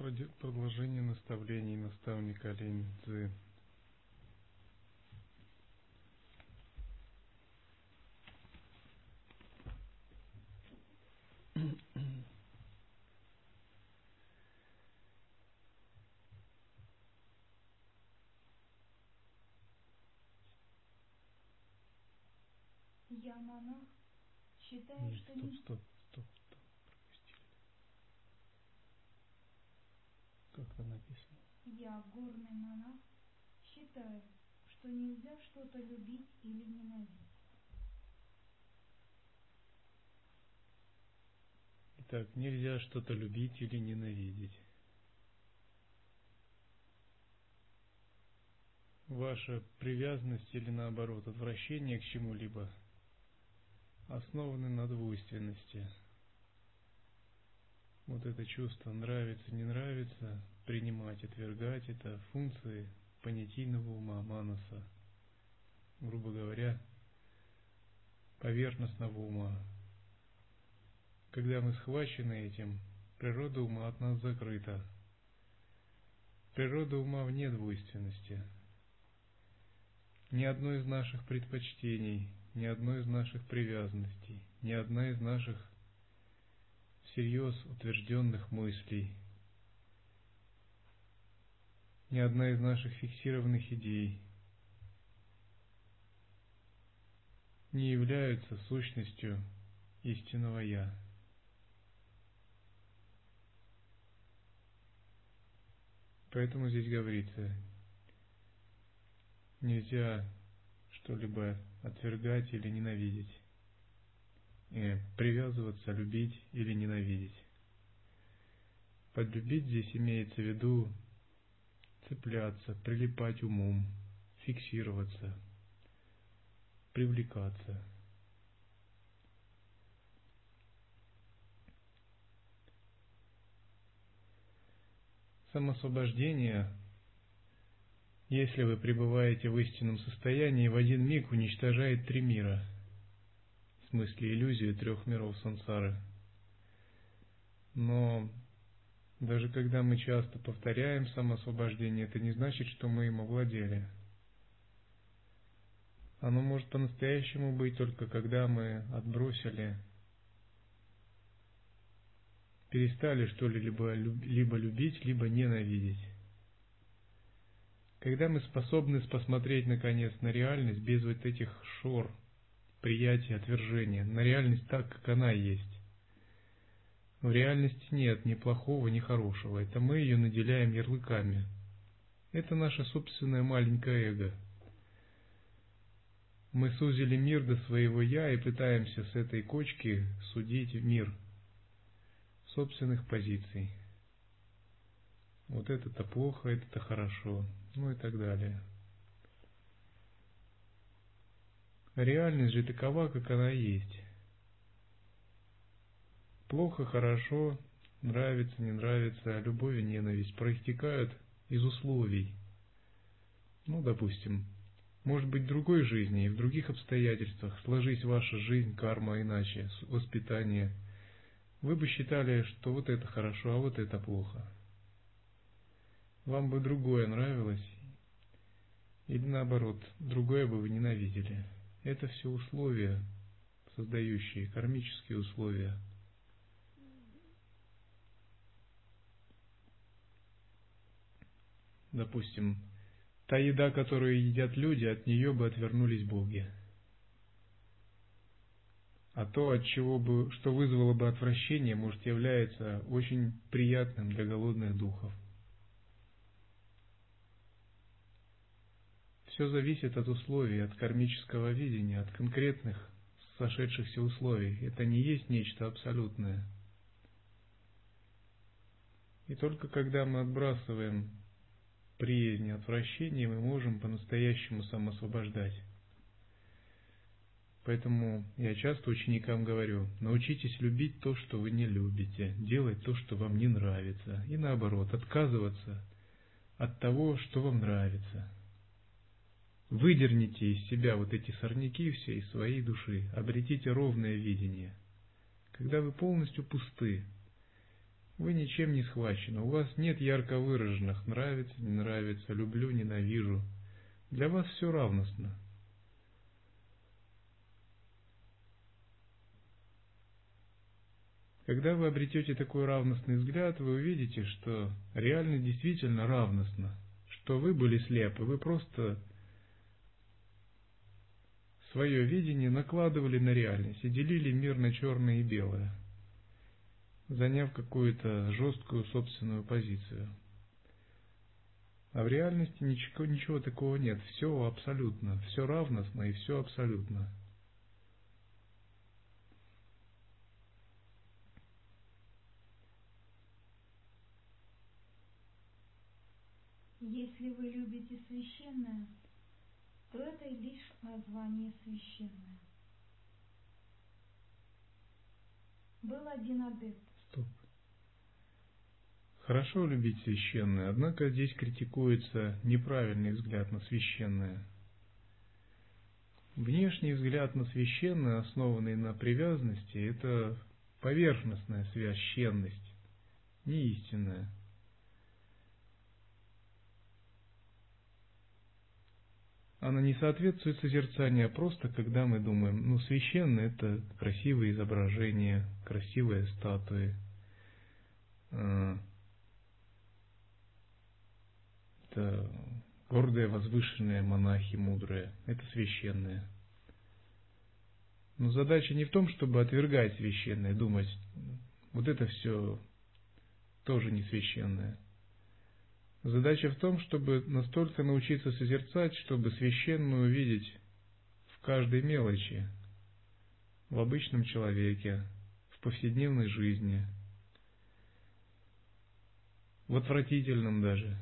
Продолжение наставлений наставника Лень Цзы. Я монах, считаю, что стоп, стоп, пропустили. Как там написано? Я, горный монах, считаю, что нельзя что-то любить или ненавидеть. Итак, нельзя что-то любить или ненавидеть. Ваша привязанность или наоборот отвращение к чему-либо основаны на двойственности. Вот это чувство нравится, не нравится, принимать, отвергать, это функции понятийного ума, манаса. Грубо говоря, поверхностного ума. Когда мы схвачены этим, природа ума от нас закрыта. Природа ума вне двойственности. Ни одно из наших предпочтений, ни одной из наших привязанностей, ни одна из наших всерьез утвержденных мыслей, ни одна из наших фиксированных идей не являются сущностью истинного Я. Поэтому здесь говорится, нельзя что-либо отвергать или ненавидеть, привязываться, любить или ненавидеть. Подлюбить здесь имеется в виду цепляться, прилипать умом, фиксироваться, привлекаться. Самосвобождение если вы пребываете в истинном состоянии, в один миг уничтожает три мира, смысле иллюзию трех миров сансары. Но даже когда мы часто повторяем самоосвобождение, это не значит, что мы им овладели. Оно может по-настоящему быть только когда мы отбросили, перестали что-либо либо любить, либо ненавидеть. Когда мы способны посмотреть наконец на реальность без вот этих шор, приятия, отвержения, на реальность так, как она есть. В реальности нет ни плохого, ни хорошего. Это мы ее наделяем ярлыками. Это наше собственное маленькое эго. Мы сузили мир до своего «я» и пытаемся с этой кочки судить мир собственных позиций. Вот это-то плохо, это-то хорошо ну и так далее. Реальность же такова, как она есть. Плохо, хорошо, нравится, не нравится, любовь и ненависть проистекают из условий. Ну, допустим, может быть, в другой жизни и в других обстоятельствах сложись ваша жизнь, карма иначе, воспитание. Вы бы считали, что вот это хорошо, а вот это плохо вам бы другое нравилось, или наоборот, другое бы вы ненавидели. Это все условия, создающие кармические условия. Допустим, та еда, которую едят люди, от нее бы отвернулись боги. А то, от чего бы, что вызвало бы отвращение, может является очень приятным для голодных духов. Все зависит от условий, от кармического видения, от конкретных сошедшихся условий. Это не есть нечто абсолютное. И только когда мы отбрасываем приязнь отвращение, мы можем по-настоящему самосвобождать. Поэтому я часто ученикам говорю, научитесь любить то, что вы не любите, делать то, что вам не нравится, и наоборот, отказываться от того, что вам нравится. Выдерните из себя вот эти сорняки все из своей души, обретите ровное видение. Когда вы полностью пусты, Вы ничем не схвачены, у вас нет ярко выраженных «нравится», «не нравится», «люблю», «ненавижу». Для вас все равностно. Когда вы обретете такой равностный взгляд, вы увидите, что реально действительно равностно, что вы были слепы, вы просто свое видение накладывали на реальность и делили мир на черное и белое, заняв какую-то жесткую собственную позицию. А в реальности ничего, ничего такого нет, все абсолютно, все равностно и все абсолютно. Если вы любите священное, то это лишь название священное. Был один адепт. Стоп. Хорошо любить священное, однако здесь критикуется неправильный взгляд на священное. Внешний взгляд на священное, основанный на привязанности, это поверхностная священность, не истинная. Она не соответствует созерцанию, а просто когда мы думаем, ну, священное это красивые изображения, красивые статуи, а, это гордые, возвышенные монахи, мудрые, это священное. Но задача не в том, чтобы отвергать священное, думать, вот это все тоже не священное – Задача в том, чтобы настолько научиться созерцать, чтобы священную увидеть в каждой мелочи, в обычном человеке, в повседневной жизни, в отвратительном даже,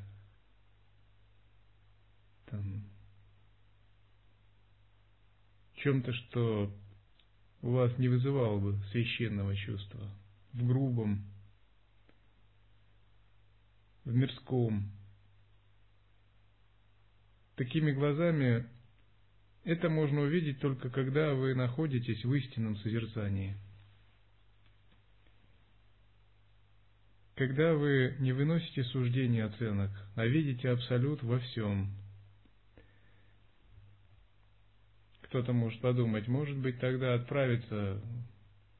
там, чем-то, что у вас не вызывало бы священного чувства, в грубом, в мирском. Такими глазами это можно увидеть только когда вы находитесь в истинном созерцании. Когда вы не выносите суждений оценок, а видите абсолют во всем. Кто-то может подумать, может быть тогда отправиться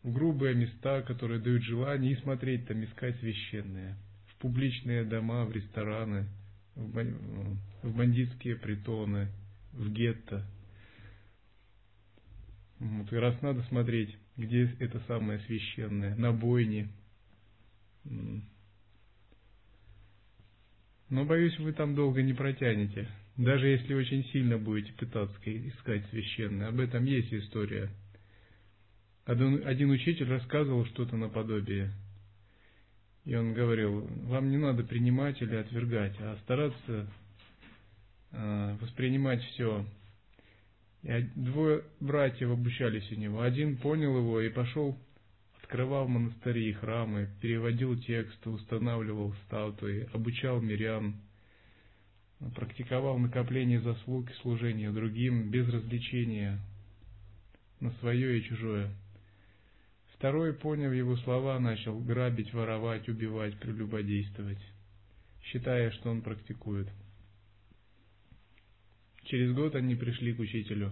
в грубые места, которые дают желание, и смотреть там, искать священное – публичные дома, в рестораны, в бандитские притоны, в гетто. Вот, и раз надо смотреть, где это самое священное, на бойне. Но, боюсь, вы там долго не протянете, даже если очень сильно будете пытаться искать священное. Об этом есть история. Один, один учитель рассказывал что-то наподобие – и он говорил, вам не надо принимать или отвергать, а стараться воспринимать все. И двое братьев обучались у него. Один понял его и пошел, открывал монастыри и храмы, переводил тексты, устанавливал статуи, обучал мирян, практиковал накопление заслуг и служение другим без развлечения на свое и чужое. Второй, поняв его слова, начал грабить, воровать, убивать, прелюбодействовать, считая, что он практикует. Через год они пришли к учителю,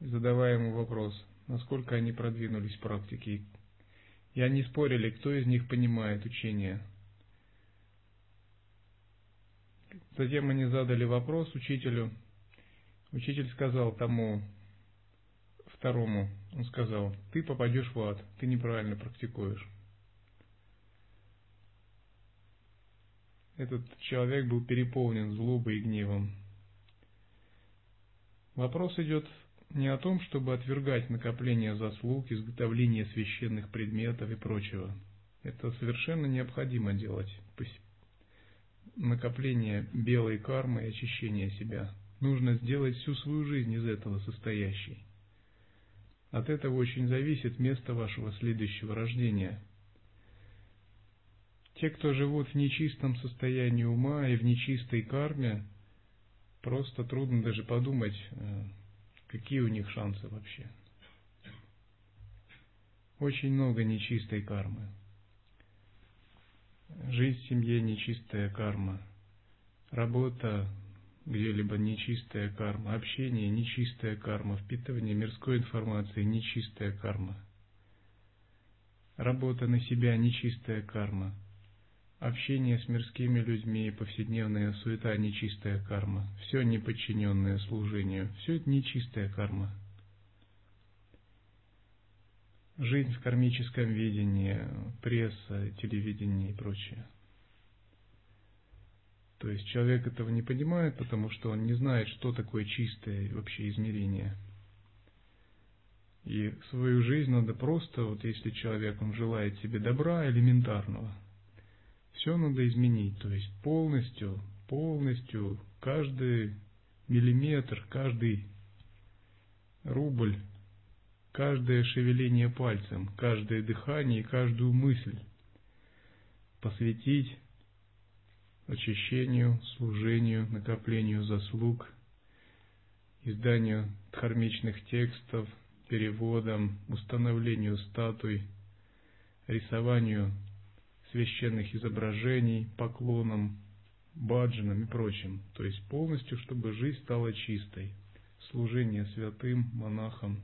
задавая ему вопрос, насколько они продвинулись в практике. И они спорили, кто из них понимает учение. Затем они задали вопрос учителю. Учитель сказал тому, Второму он сказал, ты попадешь в ад, ты неправильно практикуешь. Этот человек был переполнен злобой и гневом. Вопрос идет не о том, чтобы отвергать накопление заслуг, изготовление священных предметов и прочего. Это совершенно необходимо делать. Накопление белой кармы и очищение себя. Нужно сделать всю свою жизнь из этого состоящей. От этого очень зависит место вашего следующего рождения. Те, кто живут в нечистом состоянии ума и в нечистой карме, просто трудно даже подумать, э, какие у них шансы вообще. Очень много нечистой кармы. Жизнь в семье – нечистая карма. Работа где-либо нечистая карма. Общение – нечистая карма. Впитывание мирской информации – нечистая карма. Работа на себя – нечистая карма. Общение с мирскими людьми, повседневная суета – нечистая карма. Все неподчиненное служению – все это нечистая карма. Жизнь в кармическом видении, пресса, телевидение и прочее. То есть человек этого не понимает, потому что он не знает, что такое чистое вообще измерение. И свою жизнь надо просто, вот если человек он желает себе добра элементарного – все надо изменить, то есть полностью, полностью, каждый миллиметр, каждый рубль, каждое шевеление пальцем, каждое дыхание каждую мысль посвятить очищению, служению, накоплению заслуг, изданию дхармичных текстов, переводам, установлению статуй, рисованию священных изображений, поклоном, баджанам и прочим. То есть полностью, чтобы жизнь стала чистой. Служение святым, монахам.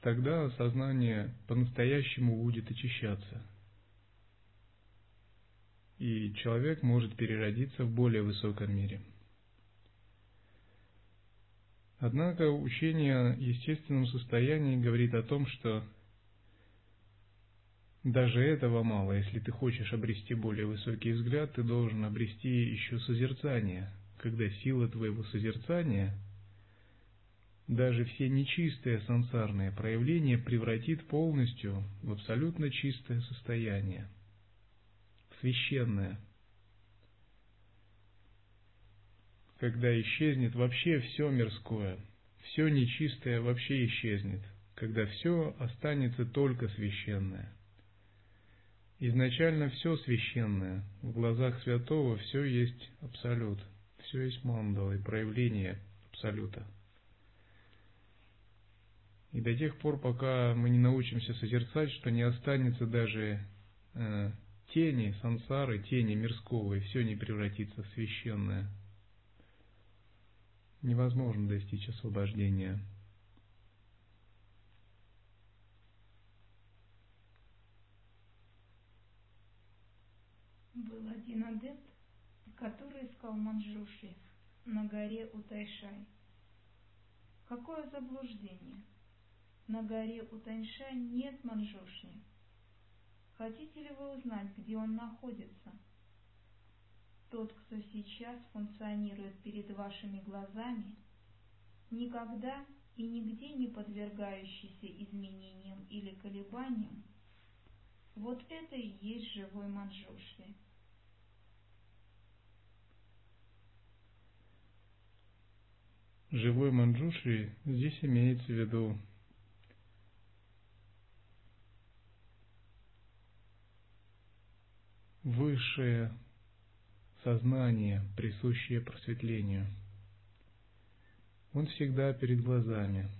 Тогда сознание по-настоящему будет очищаться. И человек может переродиться в более высоком мире. Однако учение о естественном состоянии говорит о том, что даже этого мало. Если ты хочешь обрести более высокий взгляд, ты должен обрести еще созерцание. Когда сила твоего созерцания даже все нечистые сансарные проявления превратит полностью в абсолютно чистое состояние, священное. Когда исчезнет вообще все мирское, все нечистое вообще исчезнет, когда все останется только священное – Изначально все священное, в глазах святого все есть абсолют, все есть мандала и проявление абсолюта. И до тех пор, пока мы не научимся созерцать, что не останется даже э, тени сансары, тени мирского, и все не превратится в священное, невозможно достичь освобождения. Был один адепт, который искал Манджуши на горе Утайшай. Какое заблуждение! На горе Утайшай нет Манджуши. Хотите ли вы узнать, где он находится? Тот, кто сейчас функционирует перед вашими глазами, никогда и нигде не подвергающийся изменениям или колебаниям, вот это и есть живой Манджушри. Живой Манджушри здесь имеется в виду высшее сознание, присущее просветлению. Он всегда перед глазами.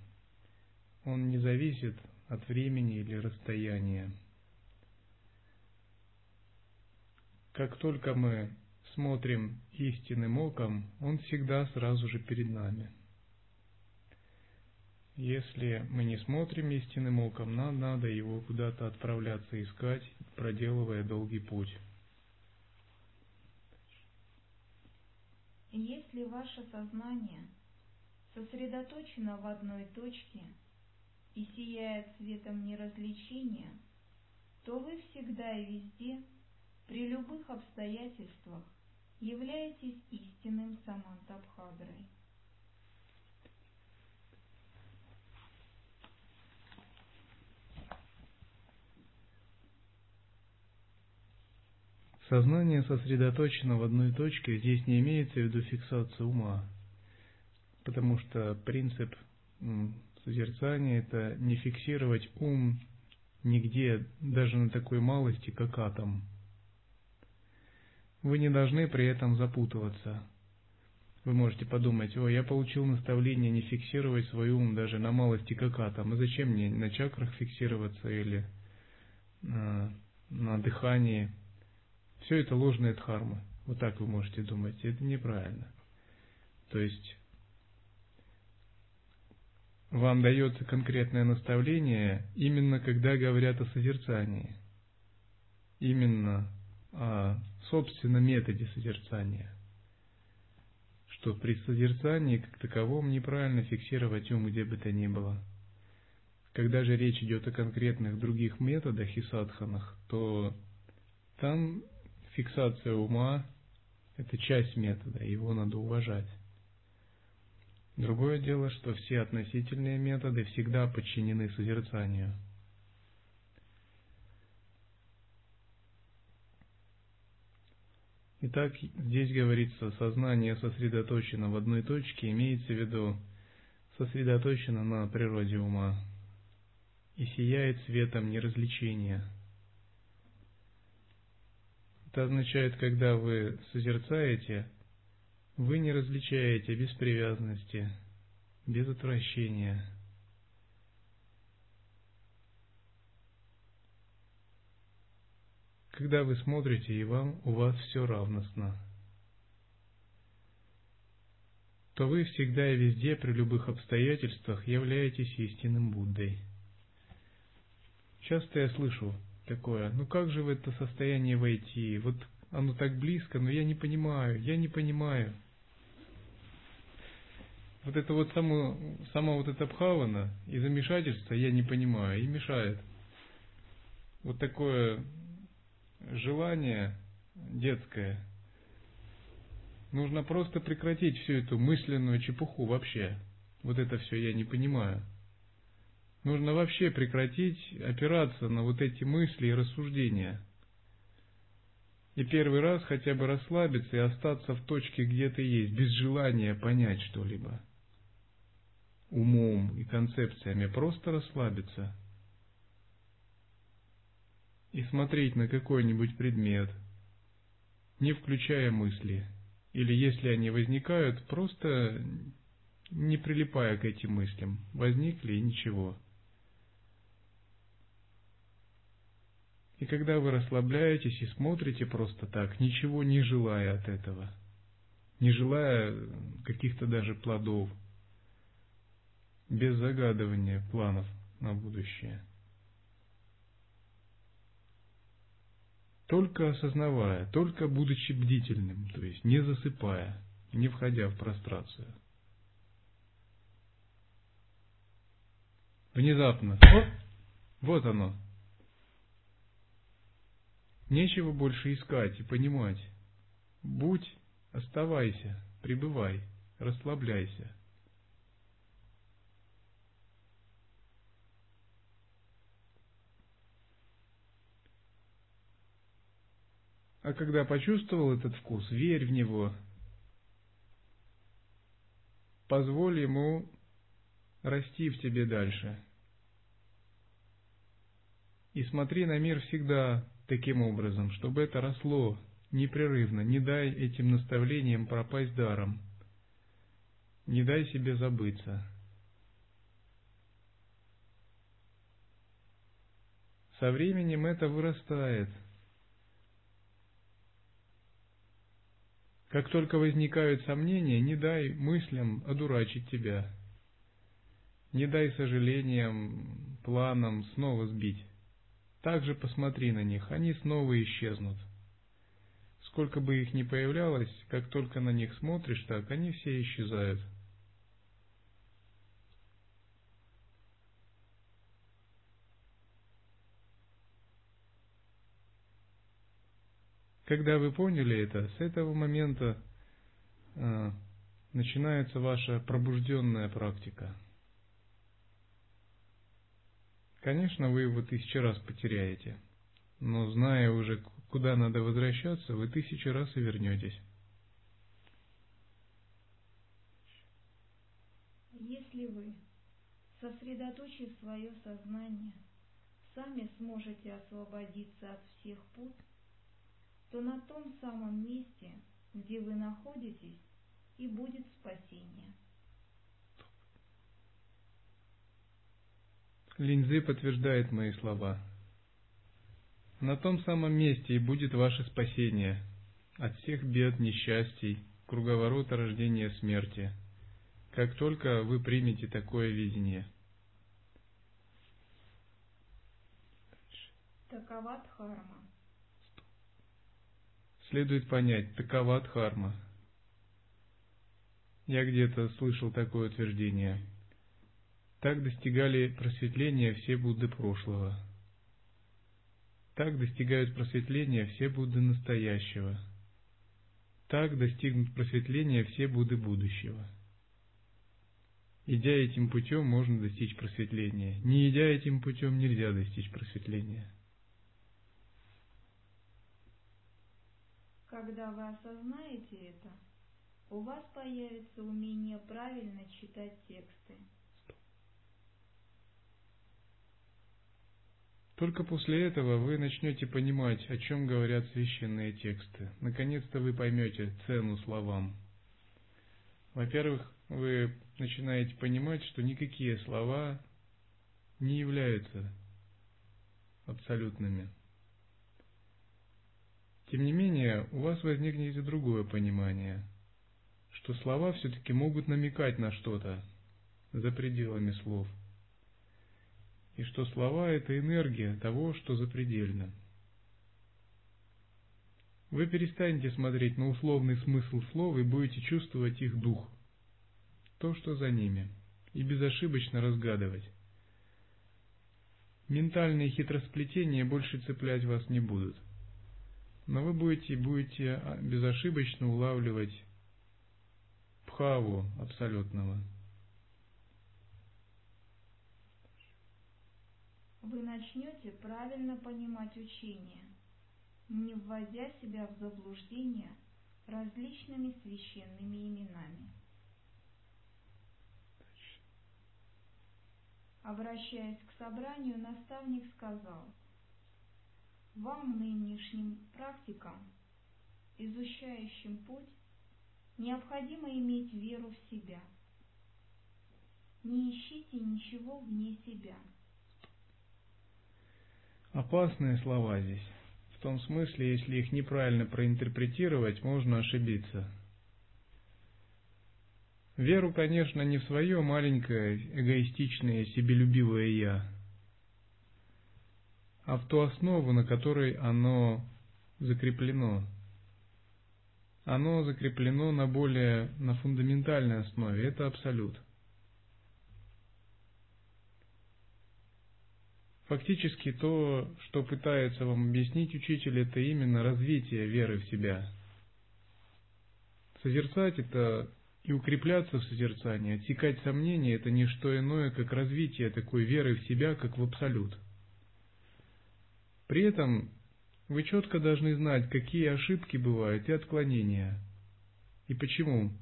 Он не зависит от времени или расстояния. Как только мы смотрим истинным оком, он всегда сразу же перед нами. Если мы не смотрим истинным оком, нам надо его куда-то отправляться искать, проделывая долгий путь. Если ваше сознание сосредоточено в одной точке и сияет светом неразличения, то вы всегда и везде при любых обстоятельствах являетесь истинным Самантабхадрой. Сознание сосредоточено в одной точке, здесь не имеется в виду фиксация ума, потому что принцип созерцания – это не фиксировать ум нигде, даже на такой малости, как атом – вы не должны при этом запутываться. Вы можете подумать, о, я получил наставление не фиксировать свой ум даже на малости как атом, и зачем мне на чакрах фиксироваться или на, на дыхании. Все это ложная дхарма. Вот так вы можете думать. Это неправильно. То есть вам дается конкретное наставление именно когда говорят о созерцании. Именно о собственном методе созерцания. Что при созерцании как таковом неправильно фиксировать ум где бы то ни было. Когда же речь идет о конкретных других методах и садханах, то там фиксация ума – это часть метода, его надо уважать. Другое дело, что все относительные методы всегда подчинены созерцанию. Итак, здесь говорится, сознание сосредоточено в одной точке, имеется в виду сосредоточено на природе ума и сияет светом неразличения. Это означает, когда вы созерцаете – вы не различаете без привязанности, без отвращения. Когда вы смотрите, и вам у вас все равностно, то вы всегда и везде при любых обстоятельствах являетесь истинным Буддой. Часто я слышу такое, ну как же в это состояние войти? Вот оно так близко, но я не понимаю, я не понимаю. Вот это вот само, сама вот эта бхавана и замешательство я не понимаю, и мешает. Вот такое желание детское. Нужно просто прекратить всю эту мысленную чепуху вообще. Вот это все я не понимаю. Нужно вообще прекратить опираться на вот эти мысли и рассуждения – и первый раз хотя бы расслабиться и остаться в точке, где ты есть, без желания понять что-либо. Умом и концепциями просто расслабиться. И смотреть на какой-нибудь предмет, не включая мысли. Или если они возникают, просто не прилипая к этим мыслям. Возникли и ничего. И когда вы расслабляетесь и смотрите просто так, ничего не желая от этого, не желая каких-то даже плодов, без загадывания планов на будущее, только осознавая, только будучи бдительным, то есть не засыпая, не входя в прострацию. Внезапно, о, вот оно, Нечего больше искать и понимать. Будь, оставайся, пребывай, расслабляйся. А когда почувствовал этот вкус, верь в него. Позволь ему расти в тебе дальше. И смотри на мир всегда таким образом, чтобы это росло непрерывно. Не дай этим наставлениям пропасть даром. Не дай себе забыться. Со временем это вырастает. Как только возникают сомнения, не дай мыслям одурачить тебя. Не дай сожалениям, планам снова сбить. Также посмотри на них, они снова исчезнут. Сколько бы их ни появлялось, как только на них смотришь так, они все исчезают. Когда вы поняли это, с этого момента э, начинается ваша пробужденная практика. Конечно, вы его тысячи раз потеряете, но зная уже, куда надо возвращаться, вы тысячи раз и вернетесь. Если вы, сосредоточив свое сознание, сами сможете освободиться от всех пут, то на том самом месте, где вы находитесь, и будет спасение. Линзы подтверждает мои слова. На том самом месте и будет ваше спасение от всех бед, несчастий, круговорота рождения смерти, как только вы примете такое видение. Такова дхарма. Следует понять, такова дхарма. Я где-то слышал такое утверждение. Так достигали просветления все Будды прошлого. Так достигают просветления все Будды настоящего. Так достигнут просветления все Будды будущего. Идя этим путем, можно достичь просветления. Не идя этим путем, нельзя достичь просветления. Когда вы осознаете это, у вас появится умение правильно читать тексты. Только после этого вы начнете понимать, о чем говорят священные тексты. Наконец-то вы поймете цену словам. Во-первых, вы начинаете понимать, что никакие слова не являются абсолютными. Тем не менее, у вас возникнет и другое понимание, что слова все-таки могут намекать на что-то за пределами слов – и что слова – это энергия того, что запредельно. Вы перестанете смотреть на условный смысл слов и будете чувствовать их дух, то, что за ними, и безошибочно разгадывать. Ментальные хитросплетения больше цеплять вас не будут, но вы будете, будете а, безошибочно улавливать пхаву абсолютного – вы начнете правильно понимать учение, не вводя себя в заблуждение различными священными именами. Обращаясь к собранию, наставник сказал, «Вам, нынешним практикам, изучающим путь, необходимо иметь веру в себя. Не ищите ничего вне себя» Опасные слова здесь. В том смысле, если их неправильно проинтерпретировать, можно ошибиться. Веру, конечно, не в свое маленькое, эгоистичное, себелюбивое «я», а в ту основу, на которой оно закреплено. Оно закреплено на более, на фундаментальной основе, это абсолют – Фактически то, что пытается вам объяснить учитель, это именно развитие веры в себя. Созерцать это и укрепляться в созерцании, отсекать сомнения – это не что иное, как развитие такой веры в себя, как в абсолют. При этом вы четко должны знать, какие ошибки бывают и отклонения, и почему.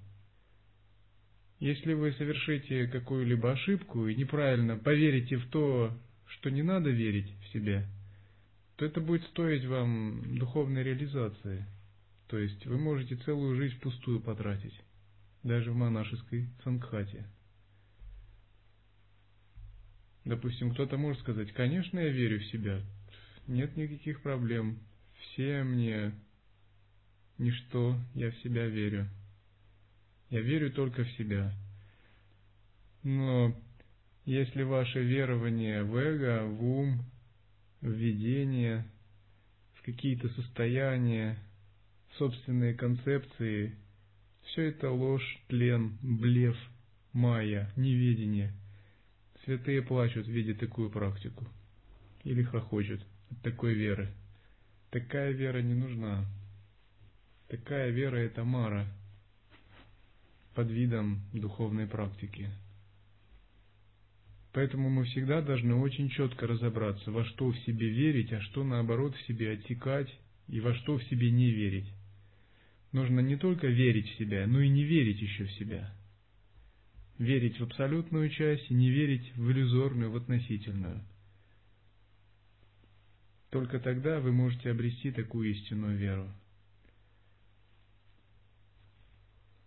Если вы совершите какую-либо ошибку и неправильно поверите в то, что не надо верить в себя, то это будет стоить вам духовной реализации. То есть вы можете целую жизнь пустую потратить, даже в монашеской сангхате. Допустим, кто-то может сказать, конечно, я верю в себя, нет никаких проблем, все мне ничто, я в себя верю. Я верю только в себя. Но если ваше верование в эго, в ум, в видение, в какие-то состояния, собственные концепции, все это ложь, тлен, блеф, майя, неведение. Святые плачут, видя такую практику. Или хохочут от такой веры. Такая вера не нужна. Такая вера – это мара под видом духовной практики. Поэтому мы всегда должны очень четко разобраться, во что в себе верить, а что наоборот в себе отсекать и во что в себе не верить. Нужно не только верить в себя, но и не верить еще в себя. Верить в абсолютную часть и не верить в иллюзорную, в относительную. Только тогда вы можете обрести такую истинную веру.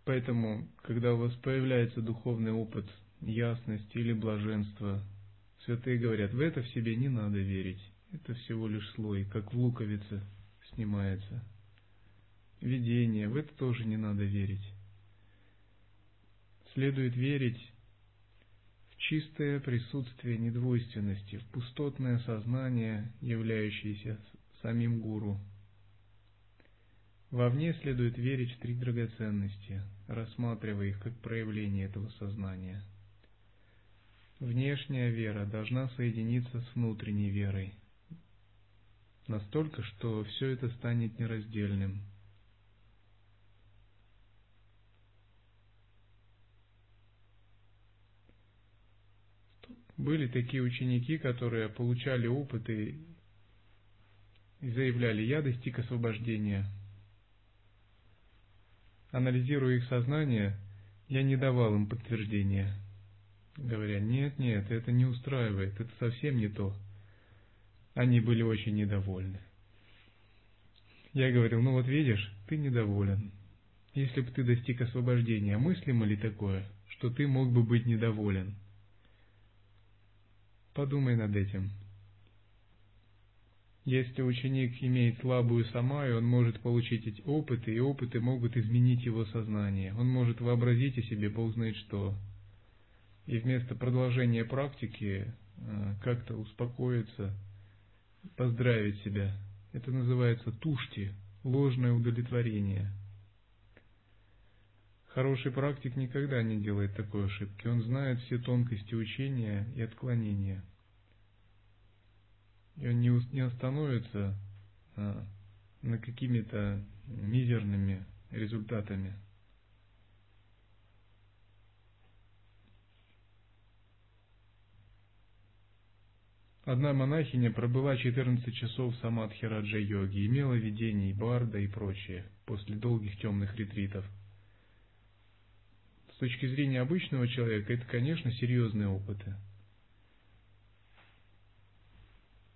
Поэтому, когда у вас появляется духовный опыт – ясность или блаженство. Святые говорят, в это в себе не надо верить. Это всего лишь слой, как в луковице снимается. Видение, в это тоже не надо верить. Следует верить в чистое присутствие недвойственности, в пустотное сознание, являющееся самим гуру. Вовне следует верить в три драгоценности, рассматривая их как проявление этого сознания. Внешняя вера должна соединиться с внутренней верой, настолько, что все это станет нераздельным. Были такие ученики, которые получали опыты и заявляли, я достиг освобождения. Анализируя их сознание, я не давал им подтверждения, говоря, нет, нет, это не устраивает, это совсем не то. Они были очень недовольны. Я говорил, ну вот видишь, ты недоволен. Если бы ты достиг освобождения, мыслимо ли такое, что ты мог бы быть недоволен? Подумай над этим. Если ученик имеет слабую самаю, он может получить эти опыты, и опыты могут изменить его сознание. Он может вообразить о себе Бог знает что. И вместо продолжения практики э, как-то успокоиться, поздравить себя. Это называется тушти, ложное удовлетворение. Хороший практик никогда не делает такой ошибки. Он знает все тонкости учения и отклонения. И он не, не остановится а, на какими-то мизерными результатами. Одна монахиня пробыла 14 часов в самадхи раджа-йоги, имела видений барда и прочее, после долгих темных ретритов. С точки зрения обычного человека, это, конечно, серьезные опыты.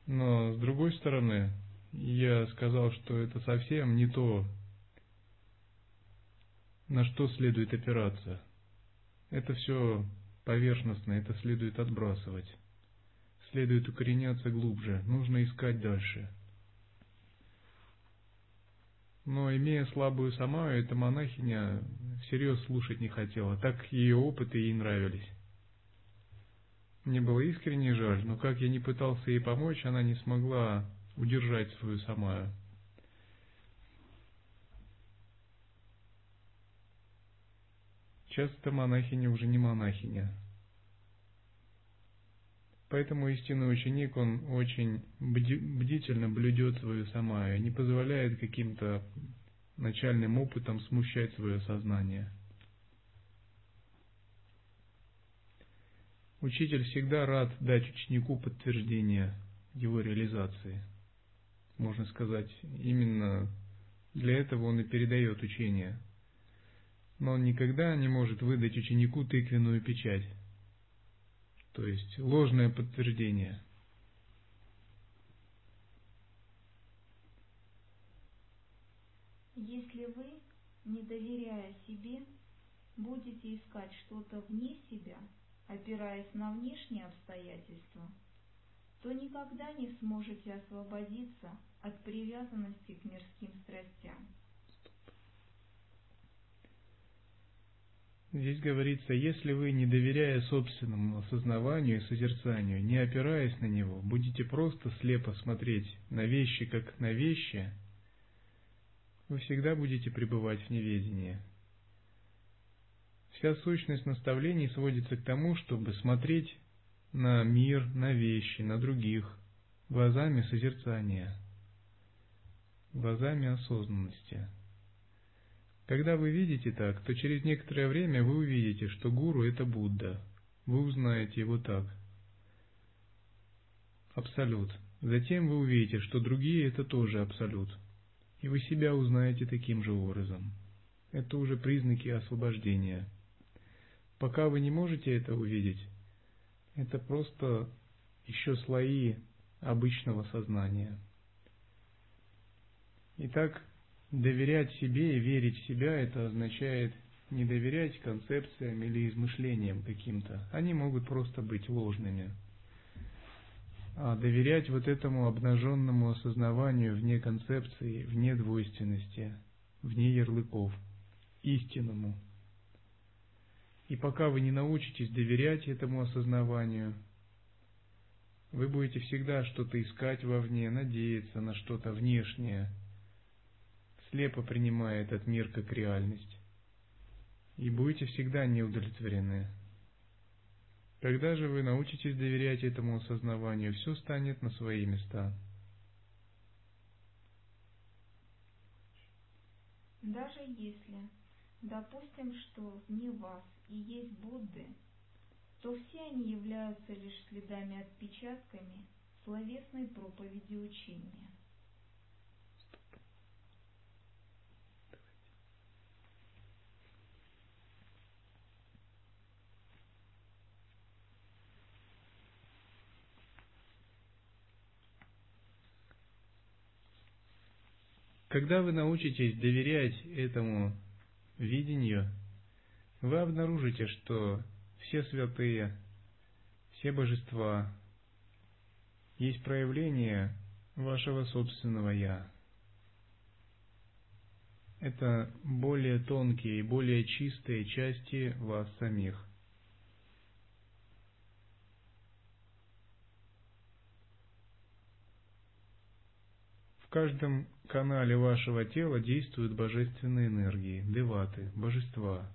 Но, с другой стороны, я сказал, что это совсем не то, на что следует опираться. Это все поверхностно, это следует отбрасывать следует укореняться глубже, нужно искать дальше. Но имея слабую самаю, эта монахиня всерьез слушать не хотела, так ее опыты ей нравились. Мне было искренне жаль, но как я не пытался ей помочь, она не смогла удержать свою самаю. Часто монахиня уже не монахиня, Поэтому истинный ученик, он очень бдительно блюдет свою самаю, не позволяет каким-то начальным опытом смущать свое сознание. Учитель всегда рад дать ученику подтверждение его реализации. Можно сказать, именно для этого он и передает учение. Но он никогда не может выдать ученику тыквенную печать то есть ложное подтверждение. Если вы, не доверяя себе, будете искать что-то вне себя, опираясь на внешние обстоятельства, то никогда не сможете освободиться от привязанности к мирским страстям. Здесь говорится, если вы, не доверяя собственному осознаванию и созерцанию, не опираясь на него, будете просто слепо смотреть на вещи, как на вещи, вы всегда будете пребывать в неведении. Вся сущность наставлений сводится к тому, чтобы смотреть на мир, на вещи, на других, глазами созерцания, глазами осознанности. Когда вы видите так, то через некоторое время вы увидите, что гуру – это Будда. Вы узнаете его так. Абсолют. Затем вы увидите, что другие – это тоже Абсолют. И вы себя узнаете таким же образом. Это уже признаки освобождения. Пока вы не можете это увидеть, это просто еще слои обычного сознания. Итак, Доверять себе и верить в себя – это означает не доверять концепциям или измышлениям каким-то. Они могут просто быть ложными. а доверять вот этому обнаженному осознаванию вне концепции, вне двойственности, вне ярлыков, истинному. И пока вы не научитесь доверять этому осознаванию, вы будете всегда что-то искать вовне, надеяться на что-то внешнее, слепо принимая этот мир как реальность, и будете всегда неудовлетворены. Когда же вы научитесь доверять этому осознаванию, все станет на свои места. Даже если, допустим, что вне вас и есть Будды, то все они являются лишь следами-отпечатками словесной проповеди учения. Когда вы научитесь доверять этому видению, вы обнаружите, что все святые, все божества есть проявление вашего собственного «Я». Это более тонкие и более чистые части вас самих. В каждом канале вашего тела действуют божественные энергии, деваты, божества.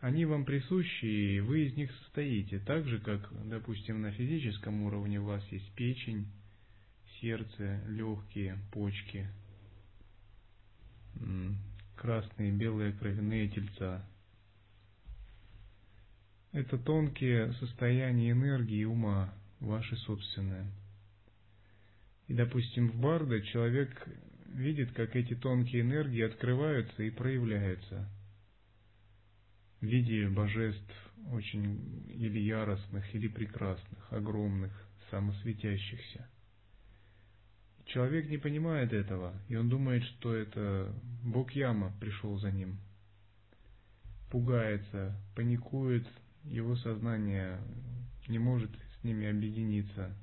Они вам присущи, и вы из них состоите, так же, как, допустим, на физическом уровне у вас есть печень, сердце, легкие, почки, красные, белые кровяные тельца. Это тонкие состояния энергии и ума, ваши собственные – и, допустим, в Барда человек видит, как эти тонкие энергии открываются и проявляются в виде божеств очень или яростных, или прекрасных, огромных, самосветящихся. Человек не понимает этого, и он думает, что это Бог Яма пришел за ним. Пугается, паникует, его сознание не может с ними объединиться,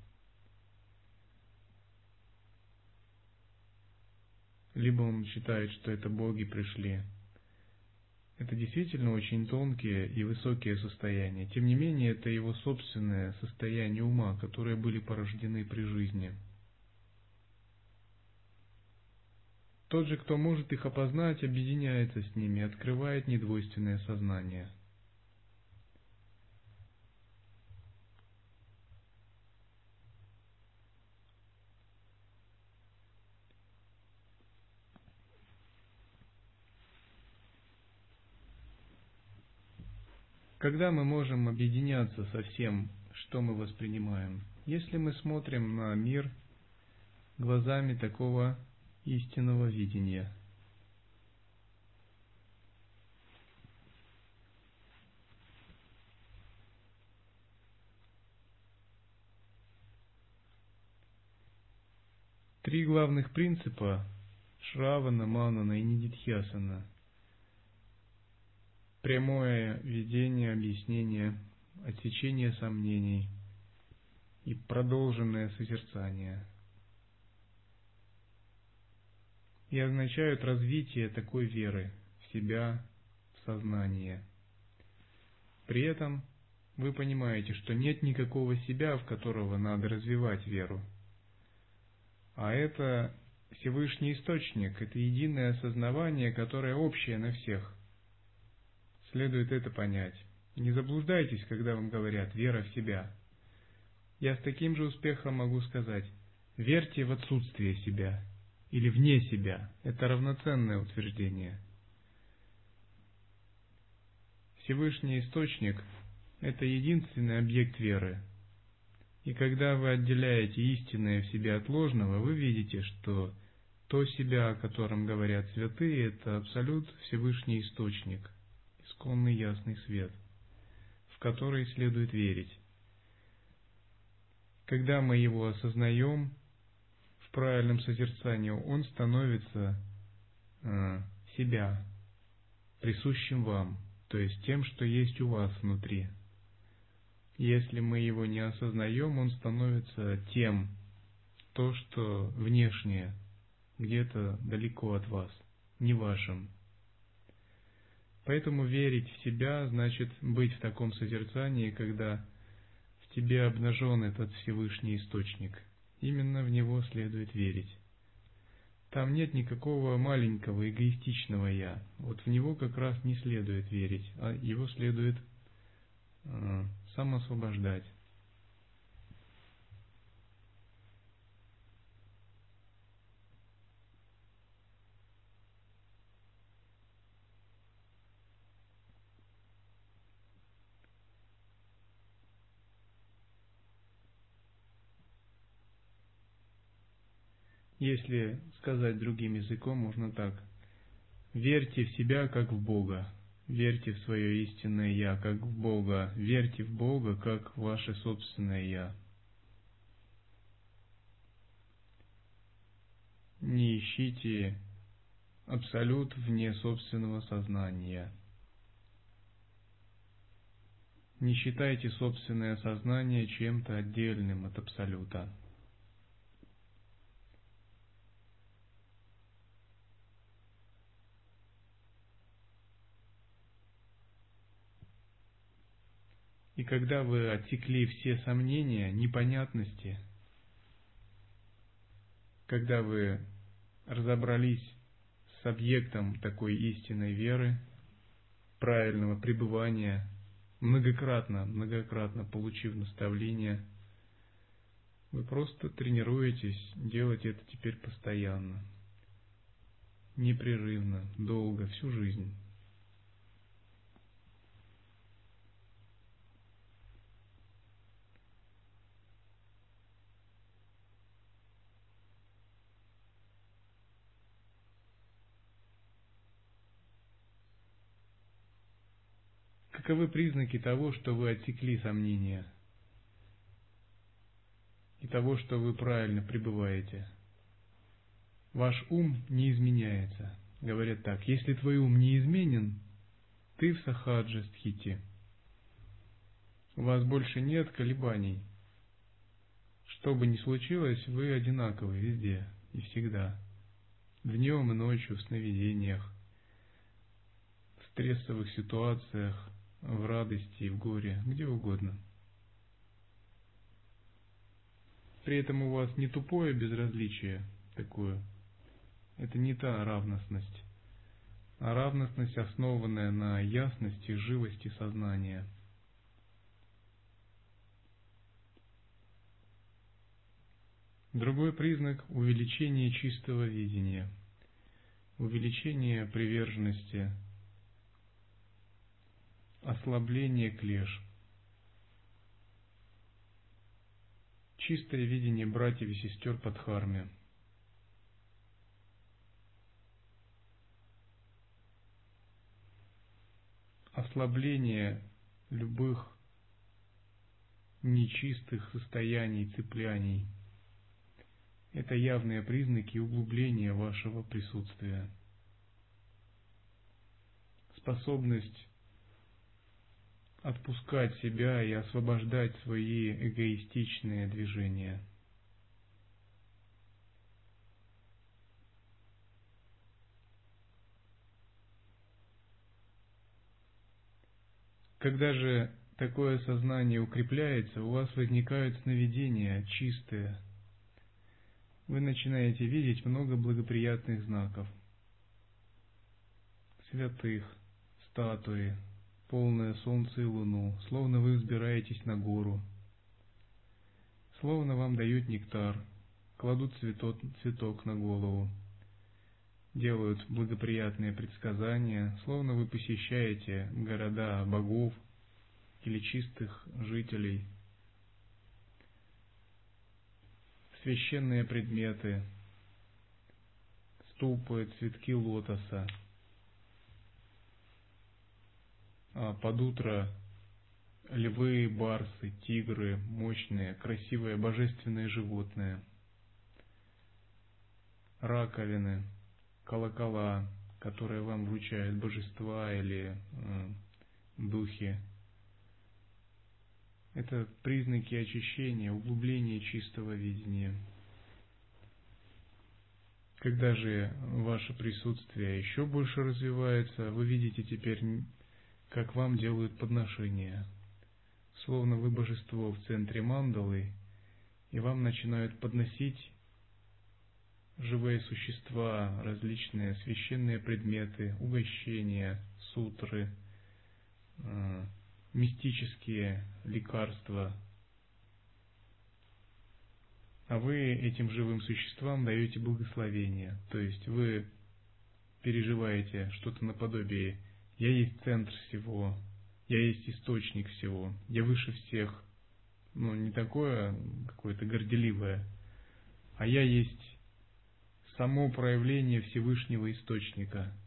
либо он считает, что это боги пришли. Это действительно очень тонкие и высокие состояния. Тем не менее, это его собственное состояние ума, которые были порождены при жизни. Тот же, кто может их опознать, объединяется с ними, открывает недвойственное сознание – Когда мы можем объединяться со всем, что мы воспринимаем? Если мы смотрим на мир глазами такого истинного видения. Три главных принципа Шравана, Манана и Нидитхьясана – прямое видение, объяснение, отсечение сомнений и продолженное созерцание. И означают развитие такой веры в себя, в сознание. При этом вы понимаете, что нет никакого себя, в которого надо развивать веру. А это Всевышний Источник, это единое осознавание, которое общее на всех следует это понять. Не заблуждайтесь, когда вам говорят «вера в себя». Я с таким же успехом могу сказать «верьте в отсутствие себя» или «вне себя». Это равноценное утверждение. Всевышний Источник – это единственный объект веры. И когда вы отделяете истинное в себе от ложного, вы видите, что то себя, о котором говорят святые, это абсолют Всевышний Источник – исконный ясный свет, в который следует верить. Когда мы его осознаем в правильном созерцании, он становится э, себя, присущим вам, то есть тем, что есть у вас внутри. Если мы его не осознаем, он становится тем, то, что внешнее, где-то далеко от вас, не вашим. Поэтому верить в себя значит быть в таком созерцании, когда в тебе обнажен этот Всевышний Источник. Именно в него следует верить. Там нет никакого маленького эгоистичного «я». Вот в него как раз не следует верить, а его следует э. Если сказать другим языком, можно так. Верьте в себя, как в Бога. Верьте в свое истинное Я, как в Бога. Верьте в Бога, как в ваше собственное Я. Не ищите абсолют вне собственного сознания. Не считайте собственное сознание чем-то отдельным от абсолюта. И когда вы отсекли все сомнения, непонятности, когда вы разобрались с объектом такой истинной веры, правильного пребывания, многократно, многократно получив наставление, вы просто тренируетесь делать это теперь постоянно, непрерывно, долго, всю жизнь. Каковы признаки того, что вы отсекли сомнения и того, что вы правильно пребываете? Ваш ум не изменяется. Говорят так, если твой ум не изменен, ты в сахаджа стхити. У вас больше нет колебаний. Что бы ни случилось, вы одинаковы везде и всегда. Днем и ночью, в сновидениях, в стрессовых ситуациях, в радости и в горе, где угодно. При этом у вас не тупое безразличие такое, это не та равностность, а равностность, основанная на ясности, живости сознания. Другой признак – увеличение чистого видения, увеличение приверженности Ослабление клеш. Чистое видение братьев и сестер под харме. Ослабление любых нечистых состояний, цепляний. Это явные признаки углубления вашего присутствия. Способность отпускать себя и освобождать свои эгоистичные движения. Когда же такое сознание укрепляется, у вас возникают сновидения чистые. Вы начинаете видеть много благоприятных знаков. Святых, статуи, полное солнце и луну, словно вы взбираетесь на гору, словно вам дают нектар, кладут цветок, цветок на голову, делают благоприятные предсказания, словно вы посещаете города богов или чистых жителей, священные предметы, ступы, цветки лотоса – А под утро львы, барсы, тигры, мощные, красивые, божественные животные, раковины, колокола, которые вам вручают божества или духи. Это признаки очищения, углубления чистого видения. Когда же ваше присутствие еще больше развивается, вы видите теперь, как вам делают подношения. Словно вы божество в центре мандалы, и вам начинают подносить живые существа, различные священные предметы, угощения, сутры, э, мистические лекарства. А вы этим живым существам даете благословение. То есть вы переживаете что-то наподобие «Я есть центр всего», «Я есть источник всего», «Я выше всех». Ну, не такое какое-то горделивое, а «Я есть само проявление Всевышнего Источника –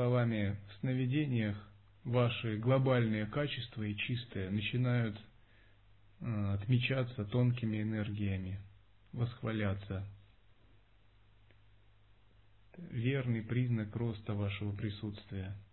словами, в сновидениях ваши глобальные качества и чистые начинают э, отмечаться тонкими энергиями, восхваляться. Верный признак роста вашего присутствия –